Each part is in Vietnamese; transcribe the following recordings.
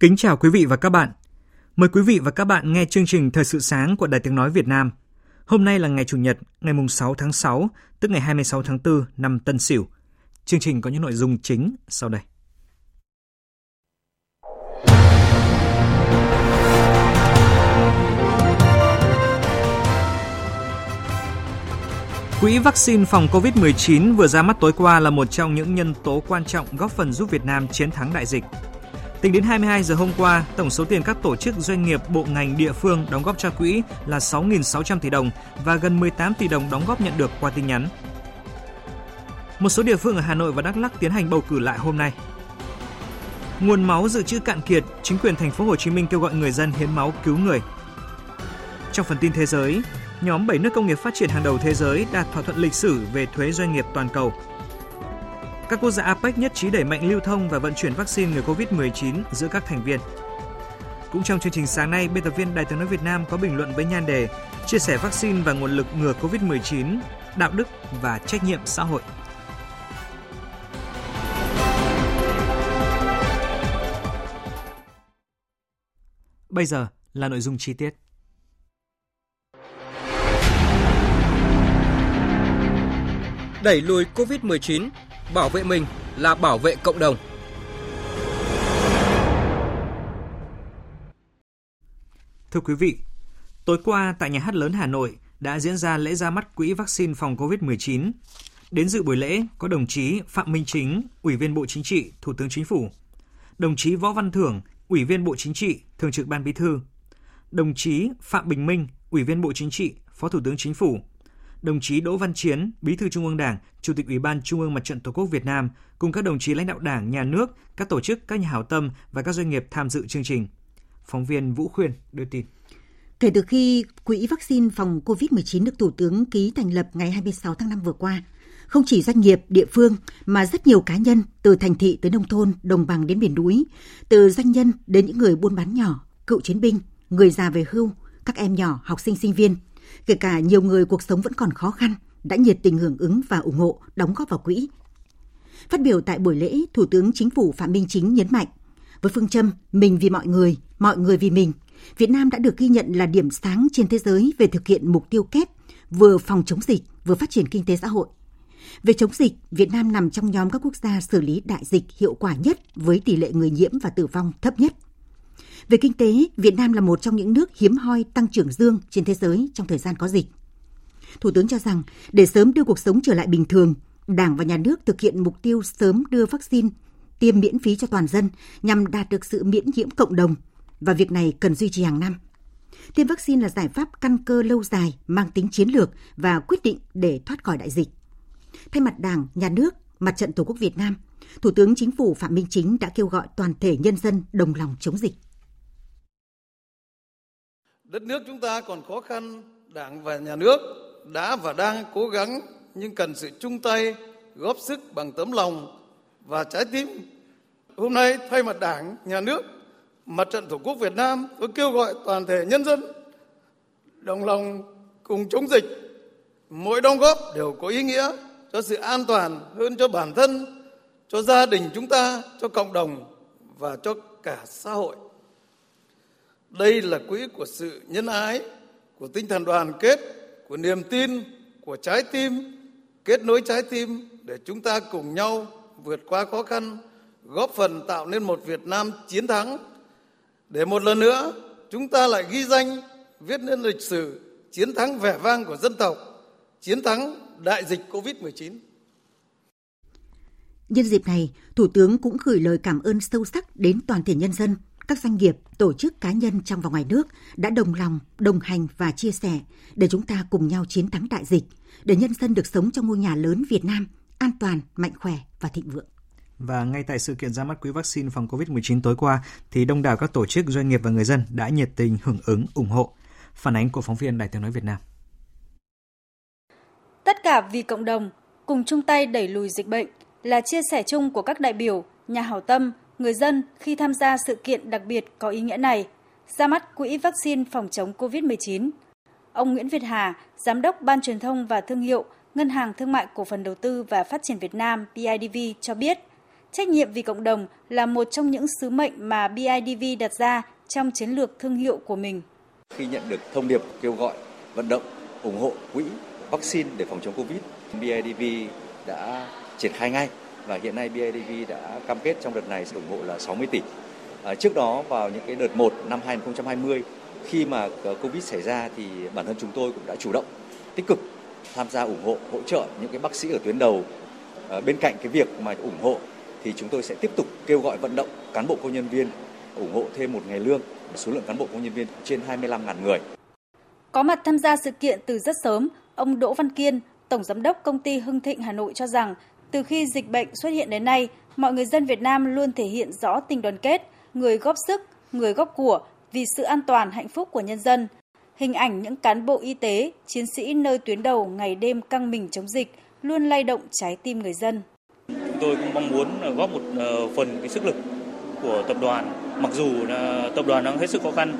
Kính chào quý vị và các bạn. Mời quý vị và các bạn nghe chương trình Thời sự sáng của Đài Tiếng Nói Việt Nam. Hôm nay là ngày Chủ nhật, ngày 6 tháng 6, tức ngày 26 tháng 4 năm Tân Sửu. Chương trình có những nội dung chính sau đây. Quỹ vaccine phòng COVID-19 vừa ra mắt tối qua là một trong những nhân tố quan trọng góp phần giúp Việt Nam chiến thắng đại dịch. Tính đến 22 giờ hôm qua, tổng số tiền các tổ chức doanh nghiệp, bộ ngành địa phương đóng góp cho quỹ là 6.600 tỷ đồng và gần 18 tỷ đồng đóng góp nhận được qua tin nhắn. Một số địa phương ở Hà Nội và Đắk Lắk tiến hành bầu cử lại hôm nay. Nguồn máu dự trữ cạn kiệt, chính quyền thành phố Hồ Chí Minh kêu gọi người dân hiến máu cứu người. Trong phần tin thế giới, nhóm 7 nước công nghiệp phát triển hàng đầu thế giới đạt thỏa thuận lịch sử về thuế doanh nghiệp toàn cầu. Các quốc gia APEC nhất trí đẩy mạnh lưu thông và vận chuyển vaccine ngừa COVID-19 giữa các thành viên. Cũng trong chương trình sáng nay, biên tập viên Đài tiếng nói Việt Nam có bình luận với nhan đề chia sẻ vaccine và nguồn lực ngừa COVID-19, đạo đức và trách nhiệm xã hội. Bây giờ là nội dung chi tiết. Đẩy lùi COVID-19, bảo vệ mình là bảo vệ cộng đồng. Thưa quý vị, tối qua tại nhà hát lớn Hà Nội đã diễn ra lễ ra mắt quỹ vaccine phòng COVID-19. Đến dự buổi lễ có đồng chí Phạm Minh Chính, Ủy viên Bộ Chính trị, Thủ tướng Chính phủ, đồng chí Võ Văn Thưởng, Ủy viên Bộ Chính trị, Thường trực Ban Bí thư, đồng chí Phạm Bình Minh, Ủy viên Bộ Chính trị, Phó Thủ tướng Chính phủ, đồng chí Đỗ Văn Chiến, Bí thư Trung ương Đảng, Chủ tịch Ủy ban Trung ương Mặt trận Tổ quốc Việt Nam cùng các đồng chí lãnh đạo Đảng, Nhà nước, các tổ chức, các nhà hảo tâm và các doanh nghiệp tham dự chương trình. Phóng viên Vũ Khuyên đưa tin. Kể từ khi Quỹ vaccine phòng COVID-19 được Thủ tướng ký thành lập ngày 26 tháng 5 vừa qua, không chỉ doanh nghiệp, địa phương mà rất nhiều cá nhân từ thành thị tới nông thôn, đồng bằng đến miền núi, từ doanh nhân đến những người buôn bán nhỏ, cựu chiến binh, người già về hưu, các em nhỏ, học sinh sinh viên, kể cả nhiều người cuộc sống vẫn còn khó khăn, đã nhiệt tình hưởng ứng và ủng hộ đóng góp vào quỹ. Phát biểu tại buổi lễ, Thủ tướng Chính phủ Phạm Minh Chính nhấn mạnh, với phương châm mình vì mọi người, mọi người vì mình, Việt Nam đã được ghi nhận là điểm sáng trên thế giới về thực hiện mục tiêu kép vừa phòng chống dịch, vừa phát triển kinh tế xã hội. Về chống dịch, Việt Nam nằm trong nhóm các quốc gia xử lý đại dịch hiệu quả nhất với tỷ lệ người nhiễm và tử vong thấp nhất. Về kinh tế, Việt Nam là một trong những nước hiếm hoi tăng trưởng dương trên thế giới trong thời gian có dịch. Thủ tướng cho rằng, để sớm đưa cuộc sống trở lại bình thường, Đảng và Nhà nước thực hiện mục tiêu sớm đưa vaccine tiêm miễn phí cho toàn dân nhằm đạt được sự miễn nhiễm cộng đồng và việc này cần duy trì hàng năm. Tiêm vaccine là giải pháp căn cơ lâu dài, mang tính chiến lược và quyết định để thoát khỏi đại dịch. Thay mặt Đảng, Nhà nước, Mặt trận Tổ quốc Việt Nam, Thủ tướng Chính phủ Phạm Minh Chính đã kêu gọi toàn thể nhân dân đồng lòng chống dịch. Đất nước chúng ta còn khó khăn, Đảng và Nhà nước đã và đang cố gắng nhưng cần sự chung tay, góp sức bằng tấm lòng và trái tim. Hôm nay thay mặt Đảng, Nhà nước, Mặt trận Tổ quốc Việt Nam tôi kêu gọi toàn thể nhân dân đồng lòng cùng chống dịch. Mỗi đóng góp đều có ý nghĩa cho sự an toàn hơn cho bản thân, cho gia đình chúng ta, cho cộng đồng và cho cả xã hội. Đây là quỹ của sự nhân ái, của tinh thần đoàn kết, của niềm tin, của trái tim, kết nối trái tim để chúng ta cùng nhau vượt qua khó khăn, góp phần tạo nên một Việt Nam chiến thắng. Để một lần nữa chúng ta lại ghi danh, viết nên lịch sử chiến thắng vẻ vang của dân tộc, chiến thắng đại dịch Covid-19. Nhân dịp này, Thủ tướng cũng gửi lời cảm ơn sâu sắc đến toàn thể nhân dân, các doanh nghiệp, tổ chức cá nhân trong và ngoài nước đã đồng lòng, đồng hành và chia sẻ để chúng ta cùng nhau chiến thắng đại dịch, để nhân dân được sống trong ngôi nhà lớn Việt Nam an toàn, mạnh khỏe và thịnh vượng. Và ngay tại sự kiện ra mắt quỹ vaccine phòng COVID-19 tối qua, thì đông đảo các tổ chức, doanh nghiệp và người dân đã nhiệt tình hưởng ứng, ủng hộ. Phản ánh của phóng viên Đài tiếng nói Việt Nam. Tất cả vì cộng đồng, cùng chung tay đẩy lùi dịch bệnh là chia sẻ chung của các đại biểu, nhà hảo tâm, người dân khi tham gia sự kiện đặc biệt có ý nghĩa này, ra mắt Quỹ vaccine phòng chống COVID-19. Ông Nguyễn Việt Hà, Giám đốc Ban Truyền thông và Thương hiệu Ngân hàng Thương mại Cổ phần Đầu tư và Phát triển Việt Nam BIDV cho biết, trách nhiệm vì cộng đồng là một trong những sứ mệnh mà BIDV đặt ra trong chiến lược thương hiệu của mình. Khi nhận được thông điệp kêu gọi vận động ủng hộ quỹ vaccine để phòng chống Covid, BIDV đã triển khai ngay và hiện nay BIDV đã cam kết trong đợt này sẽ ủng hộ là 60 tỷ. À, trước đó vào những cái đợt 1 năm 2020 khi mà ờ, Covid xảy ra thì bản thân chúng tôi cũng đã chủ động tích cực tham gia ủng hộ hỗ trợ những cái bác sĩ ở tuyến đầu. À, bên cạnh cái việc mà ủng hộ thì chúng tôi sẽ tiếp tục kêu gọi vận động cán bộ công nhân viên ủng hộ thêm một ngày lương số lượng cán bộ công nhân viên trên 25.000 người. Có mặt tham gia sự kiện từ rất sớm, ông Đỗ Văn Kiên, Tổng Giám đốc Công ty Hưng Thịnh Hà Nội cho rằng từ khi dịch bệnh xuất hiện đến nay, mọi người dân Việt Nam luôn thể hiện rõ tình đoàn kết, người góp sức, người góp của vì sự an toàn hạnh phúc của nhân dân. Hình ảnh những cán bộ y tế, chiến sĩ nơi tuyến đầu ngày đêm căng mình chống dịch luôn lay động trái tim người dân. Chúng tôi cũng mong muốn góp một ờ, phần cái sức lực của tập đoàn, mặc dù là tập đoàn đang hết sức khó khăn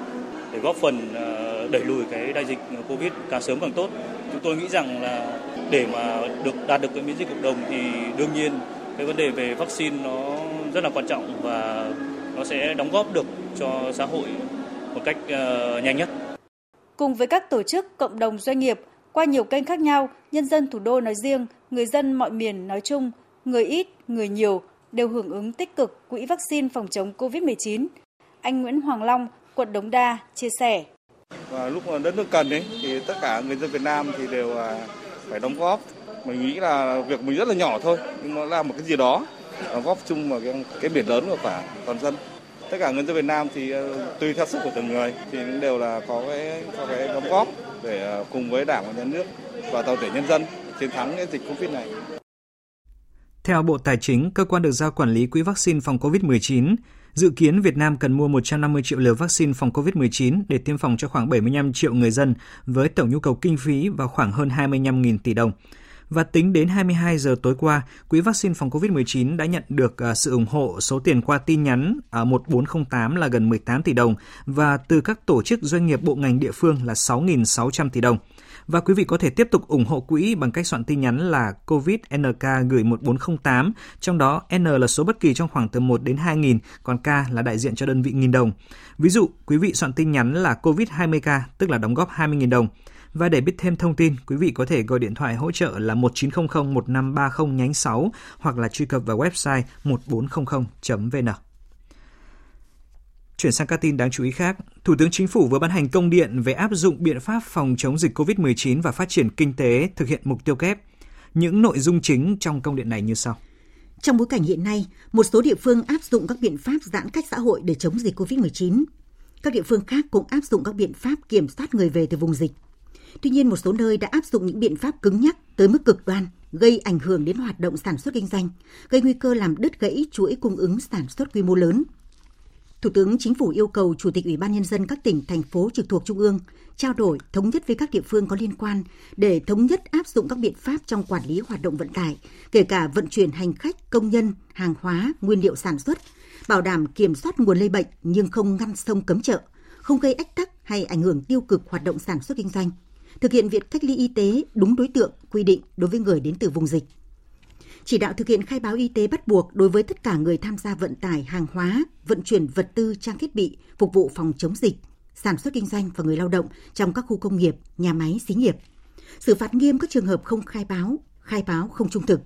để góp phần ờ, đẩy lùi cái đại dịch Covid càng sớm càng tốt. Chúng tôi nghĩ rằng là để mà được đạt được cái miễn dịch cộng đồng thì đương nhiên cái vấn đề về vaccine nó rất là quan trọng và nó sẽ đóng góp được cho xã hội một cách uh, nhanh nhất. Cùng với các tổ chức, cộng đồng doanh nghiệp, qua nhiều kênh khác nhau, nhân dân thủ đô nói riêng, người dân mọi miền nói chung, người ít, người nhiều đều hưởng ứng tích cực quỹ vaccine phòng chống COVID-19. Anh Nguyễn Hoàng Long, quận Đống Đa chia sẻ. Và lúc mà đất nước cần ấy thì tất cả người dân Việt Nam thì đều à, phải đóng góp. Mình nghĩ là việc mình rất là nhỏ thôi nhưng nó làm một cái gì đó đóng góp chung vào cái, cái biển lớn của cả toàn dân tất cả người dân Việt Nam thì ờ, tùy theo sức của từng người thì đều là có cái có cái đóng góp để ờ, cùng với Đảng và Nhà nước và toàn thể nhân dân chiến thắng cái dịch Covid này. Theo Bộ Tài chính, cơ quan được giao quản lý quỹ vaccine phòng COVID-19, dự kiến Việt Nam cần mua 150 triệu liều vaccine phòng COVID-19 để tiêm phòng cho khoảng 75 triệu người dân với tổng nhu cầu kinh phí vào khoảng hơn 25.000 tỷ đồng. Và tính đến 22 giờ tối qua, Quỹ vaccine phòng COVID-19 đã nhận được à, sự ủng hộ số tiền qua tin nhắn à, ở 1408 là gần 18 tỷ đồng và từ các tổ chức doanh nghiệp bộ ngành địa phương là 6.600 tỷ đồng. Và quý vị có thể tiếp tục ủng hộ quỹ bằng cách soạn tin nhắn là COVID NK gửi 1408, trong đó N là số bất kỳ trong khoảng từ 1 đến 2.000, còn K là đại diện cho đơn vị nghìn đồng. Ví dụ, quý vị soạn tin nhắn là COVID 20K, tức là đóng góp 20.000 đồng. Và để biết thêm thông tin, quý vị có thể gọi điện thoại hỗ trợ là 1900 1530 nhánh 6 hoặc là truy cập vào website 1400.vn. Chuyển sang các tin đáng chú ý khác, Thủ tướng Chính phủ vừa ban hành công điện về áp dụng biện pháp phòng chống dịch COVID-19 và phát triển kinh tế thực hiện mục tiêu kép. Những nội dung chính trong công điện này như sau. Trong bối cảnh hiện nay, một số địa phương áp dụng các biện pháp giãn cách xã hội để chống dịch COVID-19. Các địa phương khác cũng áp dụng các biện pháp kiểm soát người về từ vùng dịch. Tuy nhiên, một số nơi đã áp dụng những biện pháp cứng nhắc tới mức cực đoan, gây ảnh hưởng đến hoạt động sản xuất kinh doanh, gây nguy cơ làm đứt gãy chuỗi cung ứng sản xuất quy mô lớn. Thủ tướng Chính phủ yêu cầu Chủ tịch Ủy ban Nhân dân các tỉnh, thành phố trực thuộc Trung ương trao đổi, thống nhất với các địa phương có liên quan để thống nhất áp dụng các biện pháp trong quản lý hoạt động vận tải, kể cả vận chuyển hành khách, công nhân, hàng hóa, nguyên liệu sản xuất, bảo đảm kiểm soát nguồn lây bệnh nhưng không ngăn sông cấm chợ, không gây ách tắc hay ảnh hưởng tiêu cực hoạt động sản xuất kinh doanh, thực hiện việc cách ly y tế đúng đối tượng quy định đối với người đến từ vùng dịch. Chỉ đạo thực hiện khai báo y tế bắt buộc đối với tất cả người tham gia vận tải hàng hóa, vận chuyển vật tư, trang thiết bị phục vụ phòng chống dịch, sản xuất kinh doanh và người lao động trong các khu công nghiệp, nhà máy, xí nghiệp. Xử phạt nghiêm các trường hợp không khai báo, khai báo không trung thực.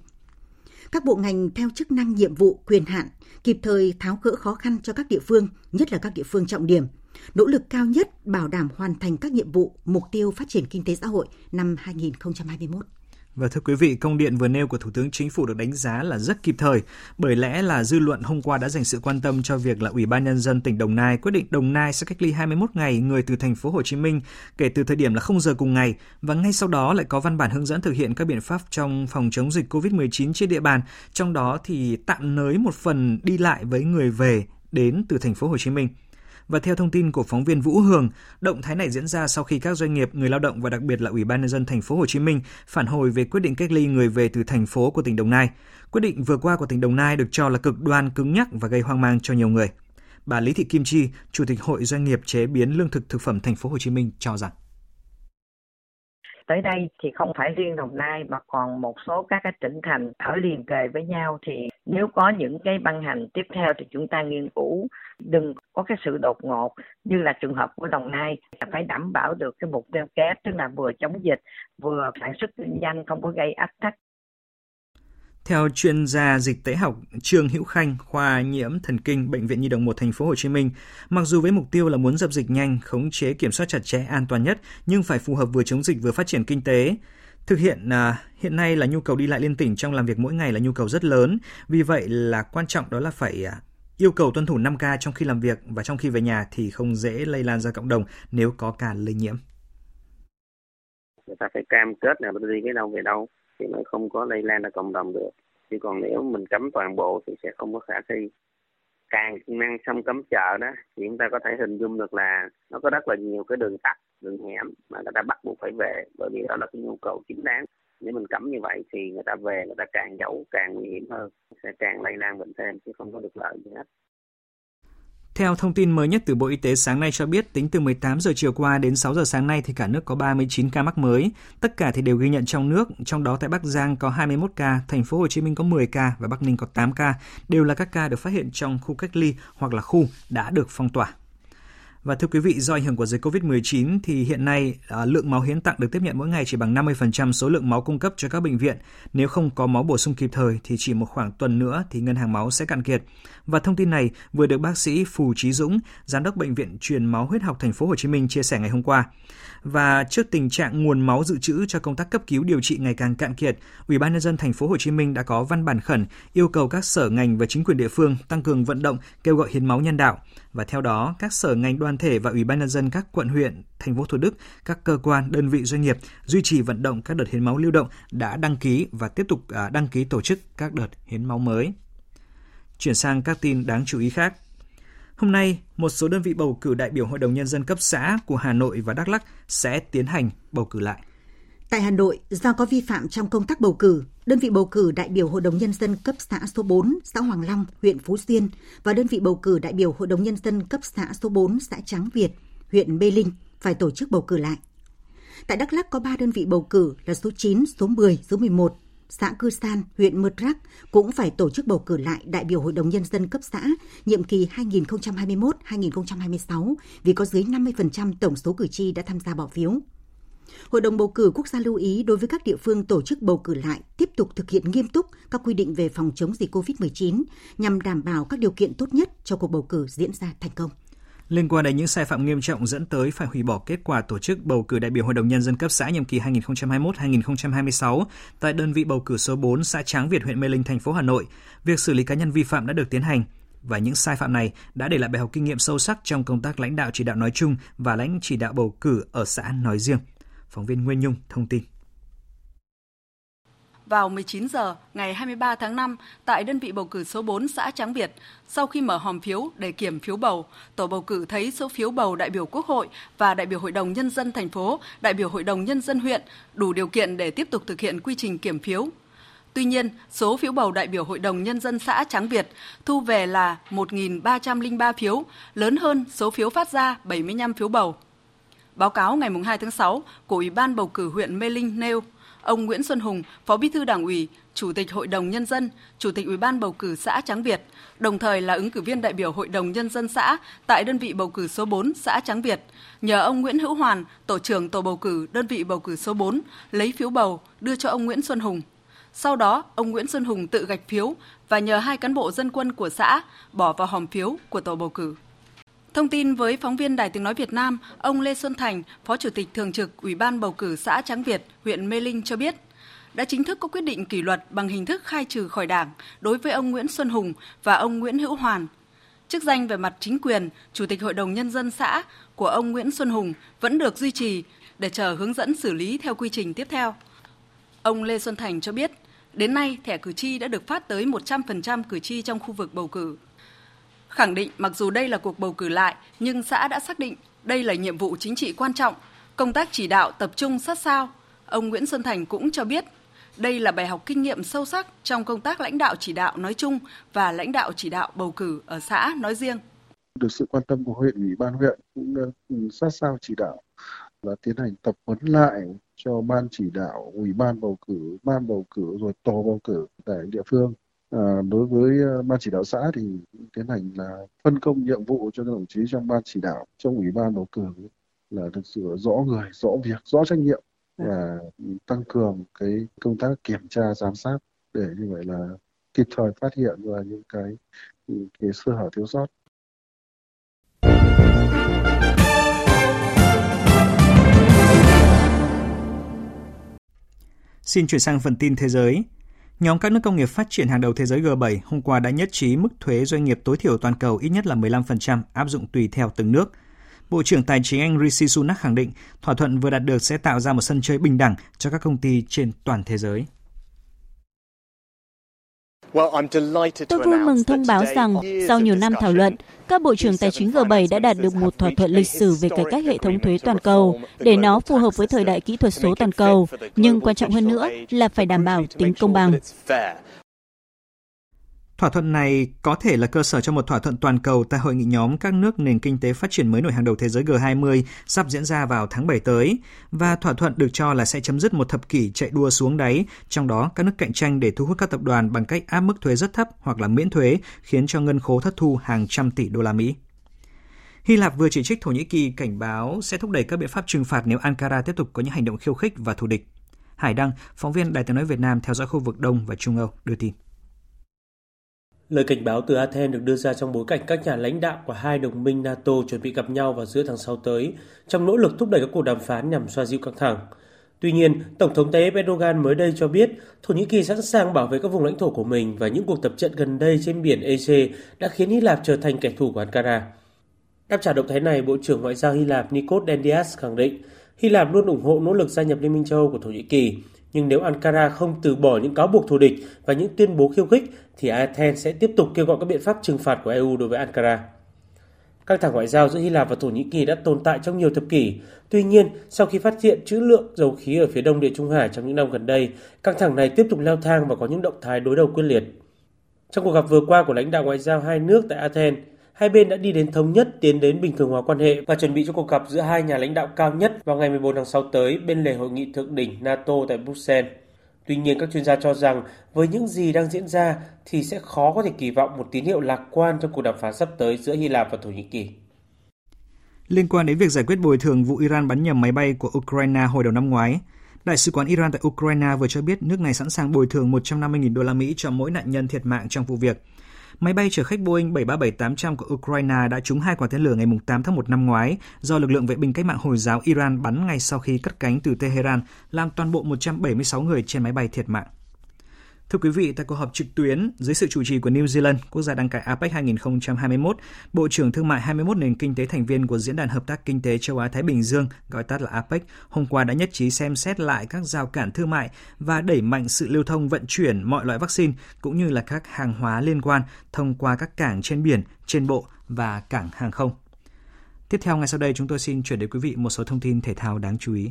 Các bộ ngành theo chức năng nhiệm vụ, quyền hạn, kịp thời tháo gỡ khó khăn cho các địa phương, nhất là các địa phương trọng điểm, nỗ lực cao nhất bảo đảm hoàn thành các nhiệm vụ, mục tiêu phát triển kinh tế xã hội năm 2021. Và thưa quý vị, công điện vừa nêu của Thủ tướng Chính phủ được đánh giá là rất kịp thời, bởi lẽ là dư luận hôm qua đã dành sự quan tâm cho việc là Ủy ban nhân dân tỉnh Đồng Nai quyết định Đồng Nai sẽ cách ly 21 ngày người từ thành phố Hồ Chí Minh kể từ thời điểm là 0 giờ cùng ngày và ngay sau đó lại có văn bản hướng dẫn thực hiện các biện pháp trong phòng chống dịch COVID-19 trên địa bàn, trong đó thì tạm nới một phần đi lại với người về đến từ thành phố Hồ Chí Minh. Và theo thông tin của phóng viên Vũ Hường, động thái này diễn ra sau khi các doanh nghiệp, người lao động và đặc biệt là Ủy ban nhân dân thành phố Hồ Chí Minh phản hồi về quyết định cách ly người về từ thành phố của tỉnh Đồng Nai. Quyết định vừa qua của tỉnh Đồng Nai được cho là cực đoan cứng nhắc và gây hoang mang cho nhiều người. Bà Lý Thị Kim Chi, Chủ tịch Hội Doanh nghiệp chế biến lương thực thực phẩm thành phố Hồ Chí Minh cho rằng tới đây thì không phải riêng Đồng Nai mà còn một số các cái tỉnh thành ở liền kề với nhau thì nếu có những cái băng hành tiếp theo thì chúng ta nghiên cứu. Đừng có cái sự đột ngột như là trường hợp của Đồng Nai phải đảm bảo được cái mục tiêu kép, tức là vừa chống dịch, vừa sản xuất kinh doanh, không có gây ách tắc theo chuyên gia dịch tễ học Trương Hữu Khanh, khoa nhiễm thần kinh Bệnh viện Nhi đồng 1 thành phố Hồ Chí Minh, mặc dù với mục tiêu là muốn dập dịch nhanh, khống chế kiểm soát chặt chẽ an toàn nhất, nhưng phải phù hợp vừa chống dịch vừa phát triển kinh tế. Thực hiện à, hiện nay là nhu cầu đi lại liên tỉnh trong làm việc mỗi ngày là nhu cầu rất lớn, vì vậy là quan trọng đó là phải à, yêu cầu tuân thủ 5K trong khi làm việc và trong khi về nhà thì không dễ lây lan ra cộng đồng nếu có ca lây nhiễm. Người ta phải cam kết là đi cái đâu về đâu thì nó không có lây lan ra cộng đồng được. Chứ còn nếu mình cấm toàn bộ thì sẽ không có khả thi. Càng năng xong cấm chợ đó, thì chúng ta có thể hình dung được là nó có rất là nhiều cái đường tắt, đường hẻm mà người ta bắt buộc phải về, bởi vì đó là cái nhu cầu chính đáng. Nếu mình cấm như vậy thì người ta về, người ta càng giấu càng nguy hiểm hơn, sẽ càng lây lan bệnh thêm, chứ không có được lợi gì hết theo thông tin mới nhất từ Bộ Y tế sáng nay cho biết, tính từ 18 giờ chiều qua đến 6 giờ sáng nay thì cả nước có 39 ca mắc mới. Tất cả thì đều ghi nhận trong nước, trong đó tại Bắc Giang có 21 ca, thành phố Hồ Chí Minh có 10 ca và Bắc Ninh có 8 ca, đều là các ca được phát hiện trong khu cách ly hoặc là khu đã được phong tỏa. Và thưa quý vị, do ảnh hưởng của dịch COVID-19 thì hiện nay à, lượng máu hiến tặng được tiếp nhận mỗi ngày chỉ bằng 50% số lượng máu cung cấp cho các bệnh viện. Nếu không có máu bổ sung kịp thời thì chỉ một khoảng tuần nữa thì ngân hàng máu sẽ cạn kiệt. Và thông tin này vừa được bác sĩ Phù Trí Dũng, giám đốc bệnh viện truyền máu huyết học thành phố Hồ Chí Minh chia sẻ ngày hôm qua. Và trước tình trạng nguồn máu dự trữ cho công tác cấp cứu điều trị ngày càng cạn kiệt, Ủy ban nhân dân thành phố Hồ Chí Minh đã có văn bản khẩn yêu cầu các sở ngành và chính quyền địa phương tăng cường vận động kêu gọi hiến máu nhân đạo và theo đó các sở ngành đoàn thể và Ủy ban nhân dân các quận huyện, thành phố Thủ Đức, các cơ quan, đơn vị doanh nghiệp duy trì vận động các đợt hiến máu lưu động đã đăng ký và tiếp tục à, đăng ký tổ chức các đợt hiến máu mới. Chuyển sang các tin đáng chú ý khác. Hôm nay, một số đơn vị bầu cử đại biểu Hội đồng Nhân dân cấp xã của Hà Nội và Đắk Lắk sẽ tiến hành bầu cử lại. Tại Hà Nội, do có vi phạm trong công tác bầu cử, đơn vị bầu cử đại biểu Hội đồng Nhân dân cấp xã số 4, xã Hoàng Long, huyện Phú Xuyên và đơn vị bầu cử đại biểu Hội đồng Nhân dân cấp xã số 4, xã Tráng Việt, huyện Mê Linh phải tổ chức bầu cử lại. Tại Đắk Lắk có 3 đơn vị bầu cử là số 9, số 10, số 11, xã Cư San, huyện Mơ Rắc cũng phải tổ chức bầu cử lại đại biểu Hội đồng Nhân dân cấp xã nhiệm kỳ 2021-2026 vì có dưới 50% tổng số cử tri đã tham gia bỏ phiếu. Hội đồng bầu cử quốc gia lưu ý đối với các địa phương tổ chức bầu cử lại tiếp tục thực hiện nghiêm túc các quy định về phòng chống dịch COVID-19 nhằm đảm bảo các điều kiện tốt nhất cho cuộc bầu cử diễn ra thành công. Liên quan đến những sai phạm nghiêm trọng dẫn tới phải hủy bỏ kết quả tổ chức bầu cử đại biểu Hội đồng Nhân dân cấp xã nhiệm kỳ 2021-2026 tại đơn vị bầu cử số 4 xã Tráng Việt, huyện Mê Linh, thành phố Hà Nội, việc xử lý cá nhân vi phạm đã được tiến hành và những sai phạm này đã để lại bài học kinh nghiệm sâu sắc trong công tác lãnh đạo chỉ đạo nói chung và lãnh chỉ đạo bầu cử ở xã nói riêng. Phóng viên Nguyên Nhung thông tin. Vào 19 giờ ngày 23 tháng 5, tại đơn vị bầu cử số 4 xã Tráng Việt, sau khi mở hòm phiếu để kiểm phiếu bầu, tổ bầu cử thấy số phiếu bầu đại biểu Quốc hội và đại biểu Hội đồng Nhân dân thành phố, đại biểu Hội đồng Nhân dân huyện đủ điều kiện để tiếp tục thực hiện quy trình kiểm phiếu. Tuy nhiên, số phiếu bầu đại biểu Hội đồng Nhân dân xã Tráng Việt thu về là 1.303 phiếu, lớn hơn số phiếu phát ra 75 phiếu bầu. Báo cáo ngày 2 tháng 6 của Ủy ban bầu cử huyện Mê Linh nêu, ông Nguyễn Xuân Hùng, Phó Bí thư Đảng ủy, Chủ tịch Hội đồng Nhân dân, Chủ tịch Ủy ban bầu cử xã Tráng Việt, đồng thời là ứng cử viên đại biểu Hội đồng Nhân dân xã tại đơn vị bầu cử số 4 xã Tráng Việt, nhờ ông Nguyễn Hữu Hoàn, Tổ trưởng Tổ bầu cử đơn vị bầu cử số 4, lấy phiếu bầu đưa cho ông Nguyễn Xuân Hùng. Sau đó, ông Nguyễn Xuân Hùng tự gạch phiếu và nhờ hai cán bộ dân quân của xã bỏ vào hòm phiếu của tổ bầu cử. Thông tin với phóng viên Đài Tiếng Nói Việt Nam, ông Lê Xuân Thành, Phó Chủ tịch Thường trực Ủy ban Bầu cử xã Tráng Việt, huyện Mê Linh cho biết, đã chính thức có quyết định kỷ luật bằng hình thức khai trừ khỏi Đảng đối với ông Nguyễn Xuân Hùng và ông Nguyễn Hữu Hoàn. Chức danh về mặt chính quyền, Chủ tịch Hội đồng Nhân dân xã của ông Nguyễn Xuân Hùng vẫn được duy trì để chờ hướng dẫn xử lý theo quy trình tiếp theo. Ông Lê Xuân Thành cho biết, đến nay thẻ cử tri đã được phát tới 100% cử tri trong khu vực bầu cử. Khẳng định mặc dù đây là cuộc bầu cử lại, nhưng xã đã xác định đây là nhiệm vụ chính trị quan trọng, công tác chỉ đạo tập trung sát sao. Ông Nguyễn Xuân Thành cũng cho biết đây là bài học kinh nghiệm sâu sắc trong công tác lãnh đạo chỉ đạo nói chung và lãnh đạo chỉ đạo bầu cử ở xã nói riêng. Được sự quan tâm của huyện ủy ban huyện cũng ừ, sát sao chỉ đạo và tiến hành tập huấn lại cho ban chỉ đạo, ủy ban bầu cử, ban bầu cử rồi tổ bầu cử tại địa phương. À, đối với ờ, ban chỉ đạo xã thì tiến hành là phân công nhiệm vụ cho các đồng chí trong ban chỉ đạo, trong ủy ban bầu cử là thực sự rõ người, rõ việc, rõ trách nhiệm Dạ. và tăng cường cái công tác kiểm tra giám sát để như vậy là kịp thời phát hiện ra những cái cái sơ hở thiếu sót. Xin chuyển sang phần tin thế giới. Nhóm các nước công nghiệp phát triển hàng đầu thế giới G7 hôm qua đã nhất trí mức thuế doanh nghiệp tối thiểu toàn cầu ít nhất là 15% áp dụng tùy theo từng nước – Bộ trưởng Tài chính Anh Rishi Sunak khẳng định thỏa thuận vừa đạt được sẽ tạo ra một sân chơi bình đẳng cho các công ty trên toàn thế giới. Tôi vui mừng thông báo rằng sau nhiều năm thảo luận, các bộ trưởng tài chính G7 đã đạt được một thỏa thuận lịch sử về cải cách hệ thống thuế toàn cầu. để nó phù hợp với thời đại kỹ thuật số toàn cầu, nhưng quan trọng hơn nữa là phải đảm bảo tính công bằng. Thỏa thuận này có thể là cơ sở cho một thỏa thuận toàn cầu tại hội nghị nhóm các nước nền kinh tế phát triển mới nổi hàng đầu thế giới G20 sắp diễn ra vào tháng 7 tới, và thỏa thuận được cho là sẽ chấm dứt một thập kỷ chạy đua xuống đáy, trong đó các nước cạnh tranh để thu hút các tập đoàn bằng cách áp mức thuế rất thấp hoặc là miễn thuế, khiến cho ngân khố thất thu hàng trăm tỷ đô la Mỹ. Hy Lạp vừa chỉ trích Thổ Nhĩ Kỳ cảnh báo sẽ thúc đẩy các biện pháp trừng phạt nếu Ankara tiếp tục có những hành động khiêu khích và thù địch. Hải Đăng, phóng viên Đài tiếng nói Việt Nam theo dõi khu vực Đông và Trung Âu đưa tin. Lời cảnh báo từ Athens được đưa ra trong bối cảnh các nhà lãnh đạo của hai đồng minh NATO chuẩn bị gặp nhau vào giữa tháng 6 tới trong nỗ lực thúc đẩy các cuộc đàm phán nhằm xoa dịu căng thẳng. Tuy nhiên, Tổng thống Tayyip Erdogan mới đây cho biết Thổ Nhĩ Kỳ sẵn sàng bảo vệ các vùng lãnh thổ của mình và những cuộc tập trận gần đây trên biển Ege đã khiến Hy Lạp trở thành kẻ thù của Ankara. Đáp trả động thái này, Bộ trưởng Ngoại giao Hy Lạp Nikos Dendias khẳng định Hy Lạp luôn ủng hộ nỗ lực gia nhập Liên minh châu Âu của Thổ Nhĩ Kỳ nhưng nếu Ankara không từ bỏ những cáo buộc thù địch và những tuyên bố khiêu khích, thì Athens sẽ tiếp tục kêu gọi các biện pháp trừng phạt của EU đối với Ankara. Căng thẳng ngoại giao giữa Hy Lạp và Thổ Nhĩ Kỳ đã tồn tại trong nhiều thập kỷ. Tuy nhiên, sau khi phát hiện trữ lượng dầu khí ở phía đông Địa Trung Hải trong những năm gần đây, căng thẳng này tiếp tục leo thang và có những động thái đối đầu quyết liệt. Trong cuộc gặp vừa qua của lãnh đạo ngoại giao hai nước tại Athens, hai bên đã đi đến thống nhất tiến đến bình thường hóa quan hệ và chuẩn bị cho cuộc gặp giữa hai nhà lãnh đạo cao nhất vào ngày 14 tháng 6 tới bên lề hội nghị thượng đỉnh NATO tại Bruxelles. Tuy nhiên, các chuyên gia cho rằng với những gì đang diễn ra thì sẽ khó có thể kỳ vọng một tín hiệu lạc quan trong cuộc đàm phán sắp tới giữa Hy Lạp và Thổ Nhĩ Kỳ. Liên quan đến việc giải quyết bồi thường vụ Iran bắn nhầm máy bay của Ukraine hồi đầu năm ngoái, Đại sứ quán Iran tại Ukraine vừa cho biết nước này sẵn sàng bồi thường 150.000 đô la Mỹ cho mỗi nạn nhân thiệt mạng trong vụ việc. Máy bay chở khách Boeing 737-800 của Ukraine đã trúng hai quả tên lửa ngày 8 tháng 1 năm ngoái do lực lượng vệ binh cách mạng Hồi giáo Iran bắn ngay sau khi cất cánh từ Tehran, làm toàn bộ 176 người trên máy bay thiệt mạng. Thưa quý vị, tại cuộc họp trực tuyến dưới sự chủ trì của New Zealand, quốc gia đăng cai APEC 2021, Bộ trưởng Thương mại 21 nền kinh tế thành viên của Diễn đàn Hợp tác Kinh tế Châu Á-Thái Bình Dương, gọi tắt là APEC, hôm qua đã nhất trí xem xét lại các rào cản thương mại và đẩy mạnh sự lưu thông vận chuyển mọi loại vaccine cũng như là các hàng hóa liên quan thông qua các cảng trên biển, trên bộ và cảng hàng không. Tiếp theo ngay sau đây chúng tôi xin chuyển đến quý vị một số thông tin thể thao đáng chú ý.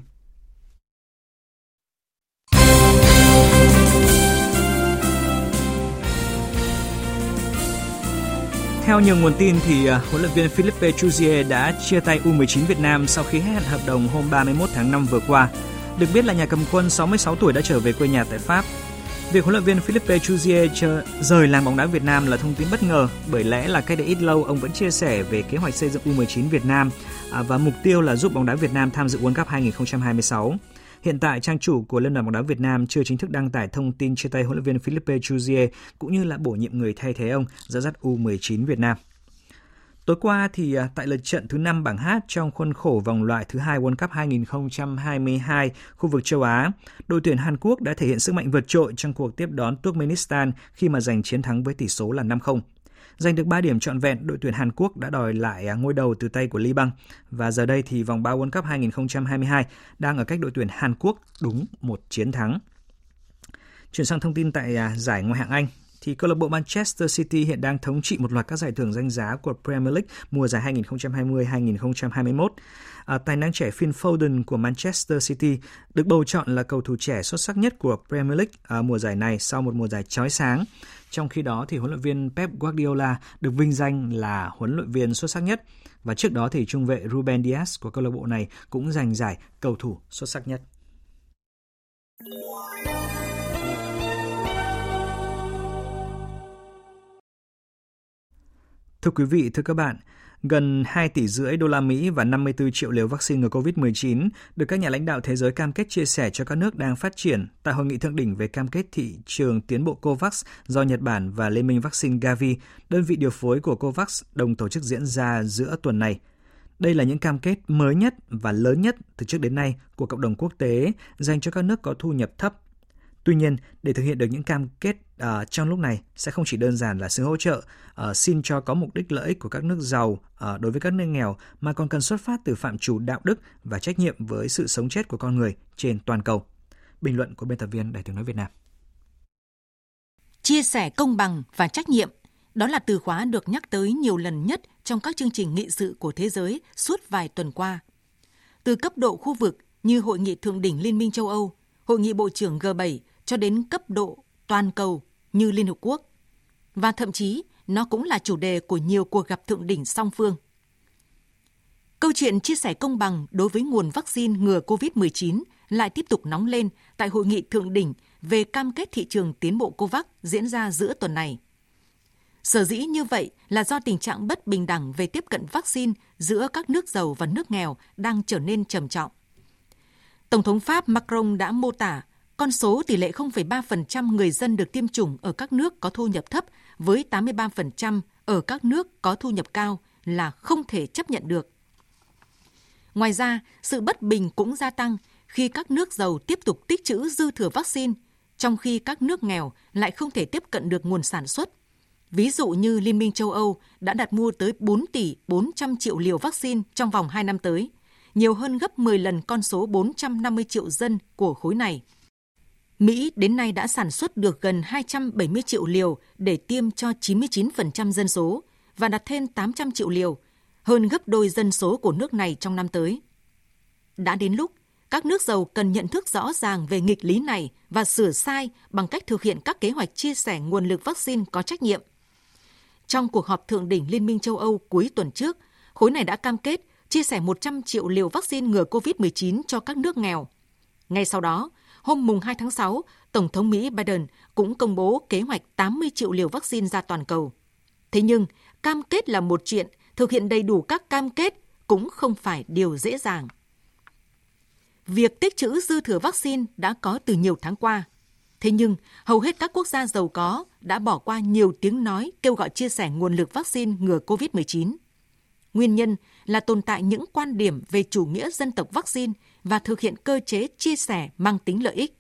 Theo nhiều nguồn tin thì à, huấn luyện viên Philippe Chuzier đã chia tay U19 Việt Nam sau khi hết hạn hợp đồng hôm 31 tháng 5 vừa qua. Được biết là nhà cầm quân 66 tuổi đã trở về quê nhà tại Pháp. Việc huấn luyện viên Philippe Chuzier rời làng bóng đá Việt Nam là thông tin bất ngờ, bởi lẽ là cách đây ít lâu ông vẫn chia sẻ về kế hoạch xây dựng U19 Việt Nam à, và mục tiêu là giúp bóng đá Việt Nam tham dự World Cup 2026. Hiện tại, trang chủ của Liên đoàn bóng đá Việt Nam chưa chính thức đăng tải thông tin chia tay huấn luyện viên Philippe Chuzier cũng như là bổ nhiệm người thay thế ông dẫn dắt U19 Việt Nam. Tối qua thì à, tại lượt trận thứ 5 bảng H trong khuôn khổ vòng loại thứ hai World Cup 2022 khu vực châu Á, đội tuyển Hàn Quốc đã thể hiện sức mạnh vượt trội trong cuộc tiếp đón Turkmenistan khi mà giành chiến thắng với tỷ số là 5-0. Giành được 3 điểm trọn vẹn, đội tuyển Hàn Quốc đã đòi lại à, ngôi đầu từ tay của Liban và giờ đây thì vòng 3 World Cup 2022 đang ở cách đội tuyển Hàn Quốc đúng một chiến thắng. Chuyển sang thông tin tại à, giải ngoại hạng Anh, thì câu lạc bộ Manchester City hiện đang thống trị một loạt các giải thưởng danh giá của Premier League mùa giải 2020-2021. À, tài năng trẻ Phil Foden của Manchester City được bầu chọn là cầu thủ trẻ xuất sắc nhất của Premier League à, mùa giải này sau một mùa giải chói sáng. Trong khi đó thì huấn luyện viên Pep Guardiola được vinh danh là huấn luyện viên xuất sắc nhất. Và trước đó thì trung vệ Ruben Dias của câu lạc bộ này cũng giành giải cầu thủ xuất sắc nhất. Thưa quý vị, thưa các bạn, gần 2 tỷ rưỡi đô la Mỹ và 54 triệu liều vaccine ngừa COVID-19 được các nhà lãnh đạo thế giới cam kết chia sẻ cho các nước đang phát triển tại hội nghị thượng đỉnh về cam kết thị trường tiến bộ COVAX do Nhật Bản và Liên minh vaccine Gavi, đơn vị điều phối của COVAX đồng tổ chức diễn ra giữa tuần này. Đây là những cam kết mới nhất và lớn nhất từ trước đến nay của cộng đồng quốc tế dành cho các nước có thu nhập thấp Tuy nhiên, để thực hiện được những cam kết uh, trong lúc này sẽ không chỉ đơn giản là sự hỗ trợ uh, xin cho có mục đích lợi ích của các nước giàu uh, đối với các nước nghèo mà còn cần xuất phát từ phạm trù đạo đức và trách nhiệm với sự sống chết của con người trên toàn cầu. Bình luận của biên tập viên Đài tiếng nói Việt Nam. Chia sẻ công bằng và trách nhiệm đó là từ khóa được nhắc tới nhiều lần nhất trong các chương trình nghị sự của thế giới suốt vài tuần qua. Từ cấp độ khu vực như Hội nghị Thượng đỉnh Liên minh châu Âu, Hội nghị Bộ trưởng G7 cho đến cấp độ toàn cầu như Liên Hợp Quốc. Và thậm chí, nó cũng là chủ đề của nhiều cuộc gặp thượng đỉnh song phương. Câu chuyện chia sẻ công bằng đối với nguồn vaccine ngừa COVID-19 lại tiếp tục nóng lên tại hội nghị thượng đỉnh về cam kết thị trường tiến bộ COVAX diễn ra giữa tuần này. Sở dĩ như vậy là do tình trạng bất bình đẳng về tiếp cận vaccine giữa các nước giàu và nước nghèo đang trở nên trầm trọng. Tổng thống Pháp Macron đã mô tả con số tỷ lệ 0,3% người dân được tiêm chủng ở các nước có thu nhập thấp với 83% ở các nước có thu nhập cao là không thể chấp nhận được. Ngoài ra, sự bất bình cũng gia tăng khi các nước giàu tiếp tục tích trữ dư thừa vaccine, trong khi các nước nghèo lại không thể tiếp cận được nguồn sản xuất. Ví dụ như Liên minh châu Âu đã đặt mua tới 4 tỷ 400 triệu liều vaccine trong vòng 2 năm tới, nhiều hơn gấp 10 lần con số 450 triệu dân của khối này. Mỹ đến nay đã sản xuất được gần 270 triệu liều để tiêm cho 99% dân số và đặt thêm 800 triệu liều, hơn gấp đôi dân số của nước này trong năm tới. Đã đến lúc các nước giàu cần nhận thức rõ ràng về nghịch lý này và sửa sai bằng cách thực hiện các kế hoạch chia sẻ nguồn lực vaccine có trách nhiệm. Trong cuộc họp thượng đỉnh Liên minh châu Âu cuối tuần trước, khối này đã cam kết chia sẻ 100 triệu liều vaccine ngừa COVID-19 cho các nước nghèo. Ngay sau đó, hôm mùng 2 tháng 6, Tổng thống Mỹ Biden cũng công bố kế hoạch 80 triệu liều vaccine ra toàn cầu. Thế nhưng, cam kết là một chuyện, thực hiện đầy đủ các cam kết cũng không phải điều dễ dàng. Việc tích trữ dư thừa vaccine đã có từ nhiều tháng qua. Thế nhưng, hầu hết các quốc gia giàu có đã bỏ qua nhiều tiếng nói kêu gọi chia sẻ nguồn lực vaccine ngừa COVID-19. Nguyên nhân là tồn tại những quan điểm về chủ nghĩa dân tộc vaccine và thực hiện cơ chế chia sẻ mang tính lợi ích.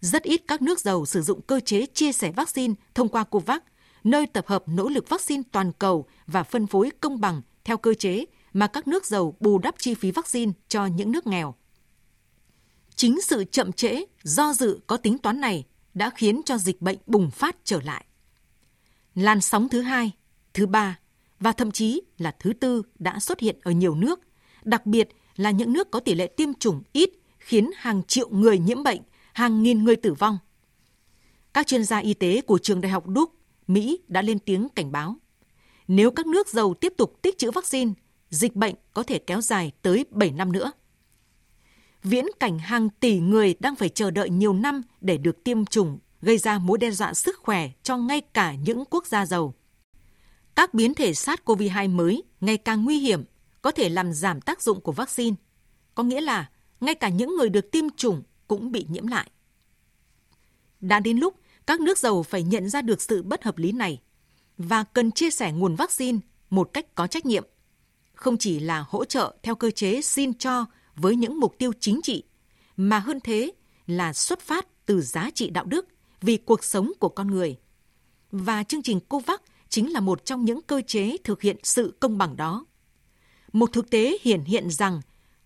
Rất ít các nước giàu sử dụng cơ chế chia sẻ vaccine thông qua COVAX, nơi tập hợp nỗ lực vaccine toàn cầu và phân phối công bằng theo cơ chế mà các nước giàu bù đắp chi phí vaccine cho những nước nghèo. Chính sự chậm trễ, do dự có tính toán này đã khiến cho dịch bệnh bùng phát trở lại. Làn sóng thứ hai, thứ ba và thậm chí là thứ tư đã xuất hiện ở nhiều nước, đặc biệt là những nước có tỷ lệ tiêm chủng ít khiến hàng triệu người nhiễm bệnh, hàng nghìn người tử vong. Các chuyên gia y tế của trường đại học Duke, Mỹ đã lên tiếng cảnh báo. Nếu các nước giàu tiếp tục tích trữ vaccine, dịch bệnh có thể kéo dài tới 7 năm nữa. Viễn cảnh hàng tỷ người đang phải chờ đợi nhiều năm để được tiêm chủng gây ra mối đe dọa sức khỏe cho ngay cả những quốc gia giàu. Các biến thể SARS-CoV-2 mới ngày càng nguy hiểm có thể làm giảm tác dụng của vaccine, có nghĩa là ngay cả những người được tiêm chủng cũng bị nhiễm lại. Đã đến lúc các nước giàu phải nhận ra được sự bất hợp lý này và cần chia sẻ nguồn vaccine một cách có trách nhiệm, không chỉ là hỗ trợ theo cơ chế xin cho với những mục tiêu chính trị, mà hơn thế là xuất phát từ giá trị đạo đức vì cuộc sống của con người. Và chương trình COVAX chính là một trong những cơ chế thực hiện sự công bằng đó. Một thực tế hiển hiện rằng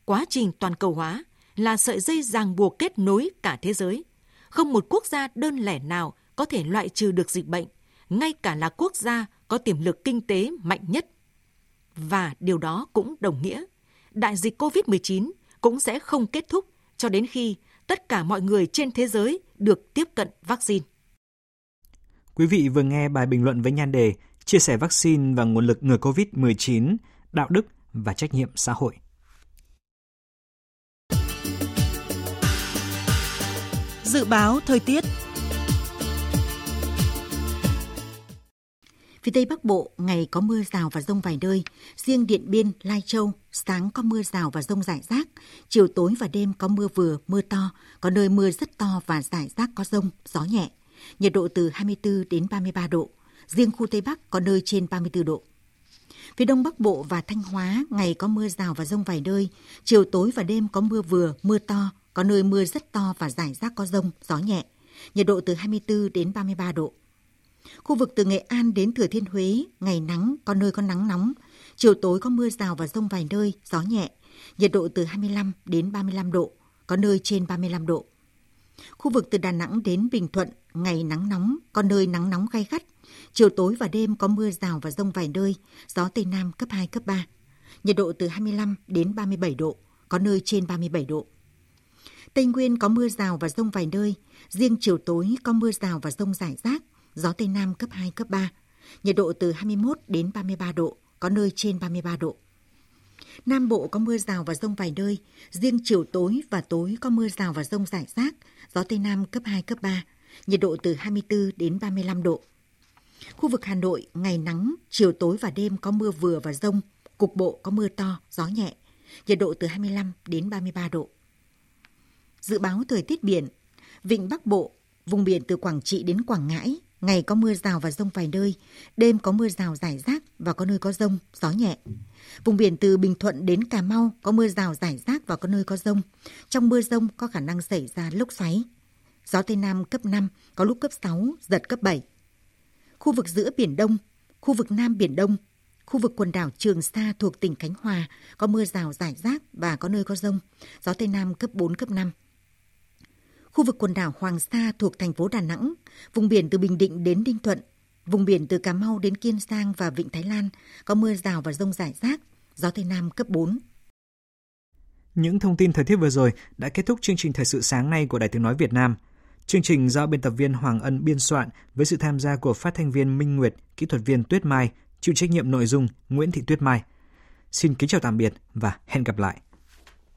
quá trình toàn cầu hóa là sợi dây ràng buộc kết nối cả thế giới. Không một quốc gia đơn lẻ nào có thể loại trừ được dịch bệnh, ngay cả là quốc gia có tiềm lực kinh tế mạnh nhất. Và điều đó cũng đồng nghĩa, đại dịch COVID-19 cũng sẽ không kết thúc cho đến khi tất cả mọi người trên thế giới được tiếp cận vaccine. Quý vị vừa nghe bài bình luận với nhan đề Chia sẻ vaccine và nguồn lực ngừa COVID-19, đạo đức và trách nhiệm xã hội. Dự báo thời tiết Phía Tây Bắc Bộ, ngày có mưa rào và rông vài nơi. Riêng Điện Biên, Lai Châu, sáng có mưa rào và rông rải rác. Chiều tối và đêm có mưa vừa, mưa to, có nơi mưa rất to và rải rác có rông, gió nhẹ. Nhiệt độ từ 24 đến 33 độ. Riêng khu Tây Bắc có nơi trên 34 độ. Phía Đông Bắc Bộ và Thanh Hóa, ngày có mưa rào và rông vài nơi. Chiều tối và đêm có mưa vừa, mưa to, có nơi mưa rất to và rải rác có rông, gió nhẹ. Nhiệt độ từ 24 đến 33 độ. Khu vực từ Nghệ An đến Thừa Thiên Huế, ngày nắng, có nơi có nắng nóng. Chiều tối có mưa rào và rông vài nơi, gió nhẹ. Nhiệt độ từ 25 đến 35 độ, có nơi trên 35 độ. Khu vực từ Đà Nẵng đến Bình Thuận, ngày nắng nóng, có nơi nắng nóng gai gắt. Chiều tối và đêm có mưa rào và rông vài nơi, gió Tây Nam cấp 2, cấp 3. Nhiệt độ từ 25 đến 37 độ, có nơi trên 37 độ. Tây Nguyên có mưa rào và rông vài nơi, riêng chiều tối có mưa rào và rông rải rác, gió Tây Nam cấp 2, cấp 3. Nhiệt độ từ 21 đến 33 độ, có nơi trên 33 độ. Nam Bộ có mưa rào và rông vài nơi, riêng chiều tối và tối có mưa rào và rông rải rác, gió Tây Nam cấp 2, cấp 3, nhiệt độ từ 24 đến 35 độ. Khu vực Hà Nội, ngày nắng, chiều tối và đêm có mưa vừa và rông, cục bộ có mưa to, gió nhẹ, nhiệt độ từ 25 đến 33 độ. Dự báo thời tiết biển, vịnh Bắc Bộ, vùng biển từ Quảng Trị đến Quảng Ngãi, ngày có mưa rào và rông vài nơi, đêm có mưa rào rải rác và có nơi có rông, gió nhẹ. Vùng biển từ Bình Thuận đến Cà Mau có mưa rào rải rác và có nơi có rông. Trong mưa rông có khả năng xảy ra lốc xoáy. Gió Tây Nam cấp 5, có lúc cấp 6, giật cấp 7. Khu vực giữa Biển Đông, khu vực Nam Biển Đông, khu vực quần đảo Trường Sa thuộc tỉnh Khánh Hòa có mưa rào rải rác và có nơi có rông. Gió Tây Nam cấp 4, cấp 5 khu vực quần đảo Hoàng Sa thuộc thành phố Đà Nẵng, vùng biển từ Bình Định đến Ninh Thuận, vùng biển từ Cà Mau đến Kiên Giang và Vịnh Thái Lan có mưa rào và rông rải rác, gió Tây Nam cấp 4. Những thông tin thời tiết vừa rồi đã kết thúc chương trình thời sự sáng nay của Đài Tiếng Nói Việt Nam. Chương trình do biên tập viên Hoàng Ân biên soạn với sự tham gia của phát thanh viên Minh Nguyệt, kỹ thuật viên Tuyết Mai, chịu trách nhiệm nội dung Nguyễn Thị Tuyết Mai. Xin kính chào tạm biệt và hẹn gặp lại.